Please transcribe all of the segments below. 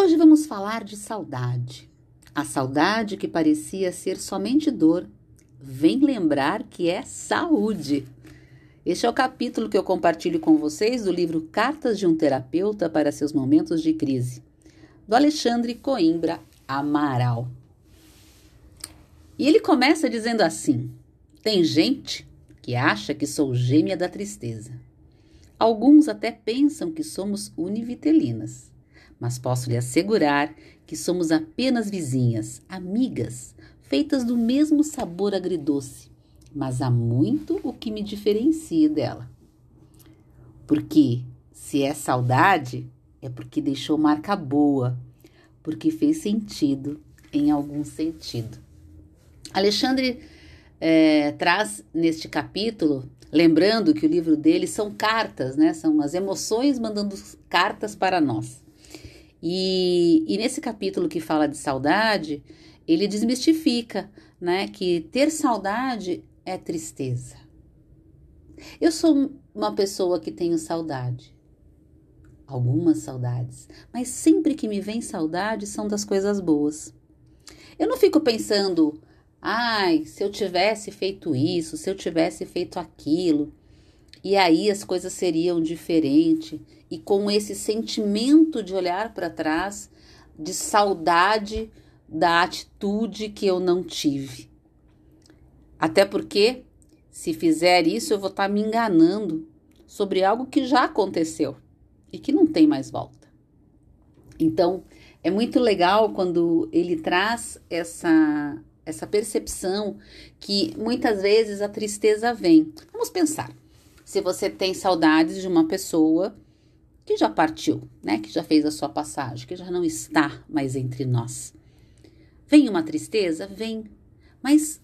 Hoje vamos falar de saudade. A saudade que parecia ser somente dor, vem lembrar que é saúde. Este é o capítulo que eu compartilho com vocês do livro Cartas de um Terapeuta para seus momentos de crise, do Alexandre Coimbra Amaral. E ele começa dizendo assim: Tem gente que acha que sou gêmea da tristeza. Alguns até pensam que somos univitelinas, mas posso lhe assegurar que somos apenas vizinhas, amigas, feitas do mesmo sabor agridoce, mas há muito o que me diferencia dela. Porque se é saudade, é porque deixou marca boa, porque fez sentido em algum sentido. Alexandre é, traz neste capítulo, lembrando que o livro dele são cartas, né? São as emoções mandando cartas para nós. E, e nesse capítulo que fala de saudade, ele desmistifica, né? Que ter saudade é tristeza. Eu sou uma pessoa que tenho saudade, algumas saudades, mas sempre que me vem saudade são das coisas boas. Eu não fico pensando, Ai, se eu tivesse feito isso, se eu tivesse feito aquilo, e aí as coisas seriam diferentes. E com esse sentimento de olhar para trás, de saudade da atitude que eu não tive. Até porque, se fizer isso, eu vou estar tá me enganando sobre algo que já aconteceu e que não tem mais volta. Então, é muito legal quando ele traz essa essa percepção que muitas vezes a tristeza vem. Vamos pensar. Se você tem saudades de uma pessoa que já partiu, né, que já fez a sua passagem, que já não está mais entre nós. Vem uma tristeza? Vem. Mas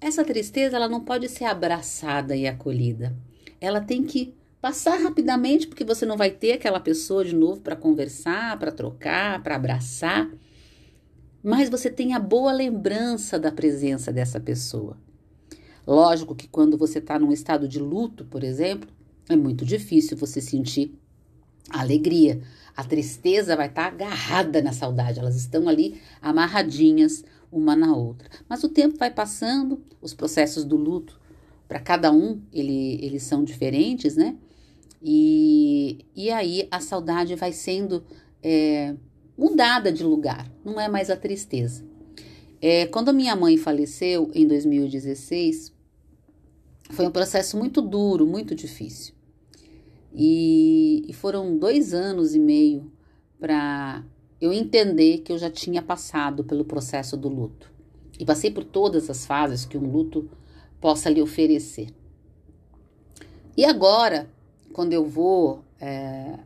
essa tristeza ela não pode ser abraçada e acolhida. Ela tem que passar rapidamente, porque você não vai ter aquela pessoa de novo para conversar, para trocar, para abraçar mas você tem a boa lembrança da presença dessa pessoa. Lógico que quando você está num estado de luto, por exemplo, é muito difícil você sentir a alegria. A tristeza vai estar tá agarrada na saudade, elas estão ali amarradinhas uma na outra. Mas o tempo vai passando, os processos do luto, para cada um, ele, eles são diferentes, né? E, e aí a saudade vai sendo é, mudada de lugar, não é mais a tristeza. É, quando minha mãe faleceu em 2016, foi um processo muito duro, muito difícil. E, e foram dois anos e meio para eu entender que eu já tinha passado pelo processo do luto. E passei por todas as fases que um luto possa lhe oferecer. E agora, quando eu vou é,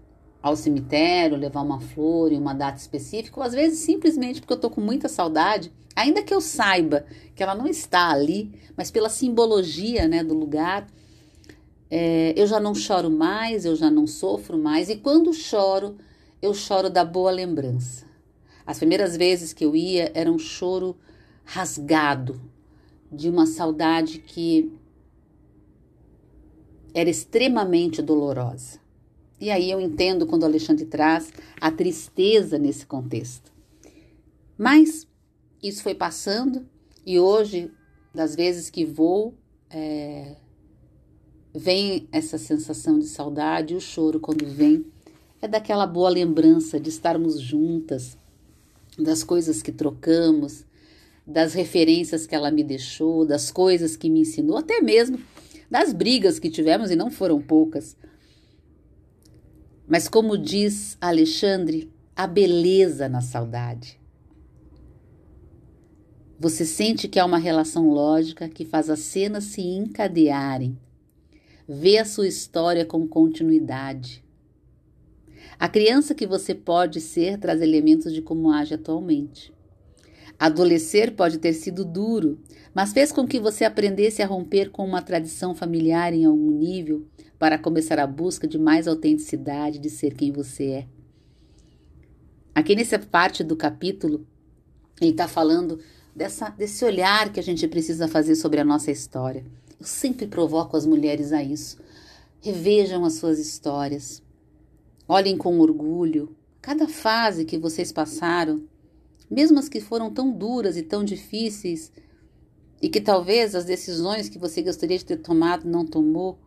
ao cemitério, levar uma flor em uma data específica, ou às vezes simplesmente porque eu tô com muita saudade, ainda que eu saiba que ela não está ali, mas pela simbologia né, do lugar, é, eu já não choro mais, eu já não sofro mais, e quando choro, eu choro da boa lembrança. As primeiras vezes que eu ia era um choro rasgado, de uma saudade que era extremamente dolorosa. E aí eu entendo quando o Alexandre traz a tristeza nesse contexto. Mas isso foi passando e hoje, das vezes que vou, é, vem essa sensação de saudade, o choro quando vem é daquela boa lembrança de estarmos juntas, das coisas que trocamos, das referências que ela me deixou, das coisas que me ensinou, até mesmo das brigas que tivemos e não foram poucas mas, como diz Alexandre, a beleza na saudade. Você sente que há uma relação lógica que faz as cenas se encadearem. Vê a sua história com continuidade. A criança que você pode ser traz elementos de como age atualmente. Adolescer pode ter sido duro, mas fez com que você aprendesse a romper com uma tradição familiar em algum nível para começar a busca de mais autenticidade de ser quem você é. Aqui nessa parte do capítulo, ele está falando dessa, desse olhar que a gente precisa fazer sobre a nossa história. Eu sempre provoco as mulheres a isso. Revejam as suas histórias. Olhem com orgulho, cada fase que vocês passaram, mesmo as que foram tão duras e tão difíceis, e que talvez as decisões que você gostaria de ter tomado não tomou,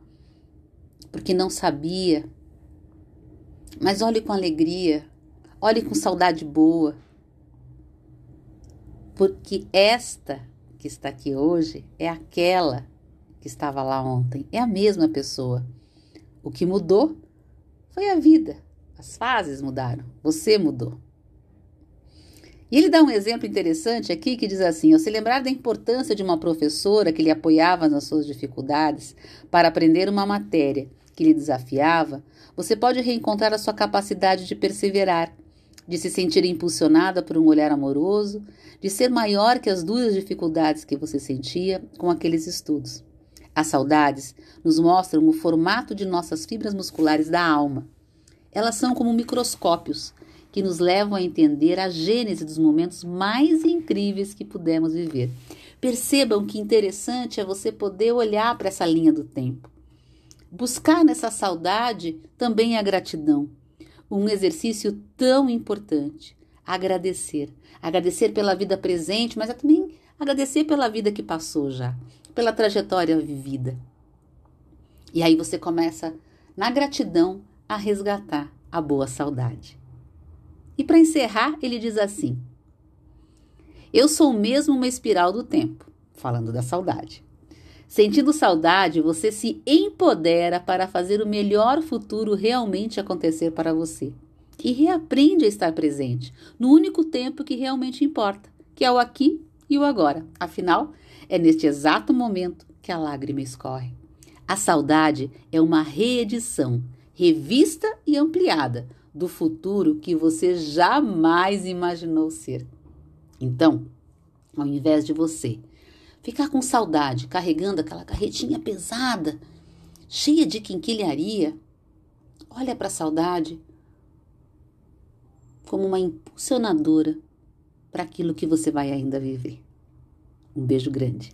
porque não sabia. Mas olhe com alegria, olhe com saudade boa, porque esta que está aqui hoje é aquela que estava lá ontem, é a mesma pessoa. O que mudou foi a vida, as fases mudaram, você mudou. E ele dá um exemplo interessante aqui que diz assim: ao se lembrar da importância de uma professora que lhe apoiava nas suas dificuldades para aprender uma matéria que lhe desafiava, você pode reencontrar a sua capacidade de perseverar, de se sentir impulsionada por um olhar amoroso, de ser maior que as duras dificuldades que você sentia com aqueles estudos. As saudades nos mostram o formato de nossas fibras musculares da alma. Elas são como microscópios que nos levam a entender a gênese dos momentos mais incríveis que pudemos viver. Percebam que interessante é você poder olhar para essa linha do tempo. Buscar nessa saudade também a gratidão, um exercício tão importante. Agradecer. Agradecer pela vida presente, mas é também agradecer pela vida que passou já, pela trajetória vivida. E aí você começa, na gratidão, a resgatar a boa saudade. E para encerrar, ele diz assim: Eu sou mesmo uma espiral do tempo, falando da saudade. Sentindo saudade, você se empodera para fazer o melhor futuro realmente acontecer para você. E reaprende a estar presente no único tempo que realmente importa, que é o aqui e o agora. Afinal, é neste exato momento que a lágrima escorre. A saudade é uma reedição, revista e ampliada do futuro que você jamais imaginou ser. Então, ao invés de você ficar com saudade, carregando aquela carretinha pesada, cheia de quinquilharia, olha para a saudade como uma impulsionadora para aquilo que você vai ainda viver. Um beijo grande.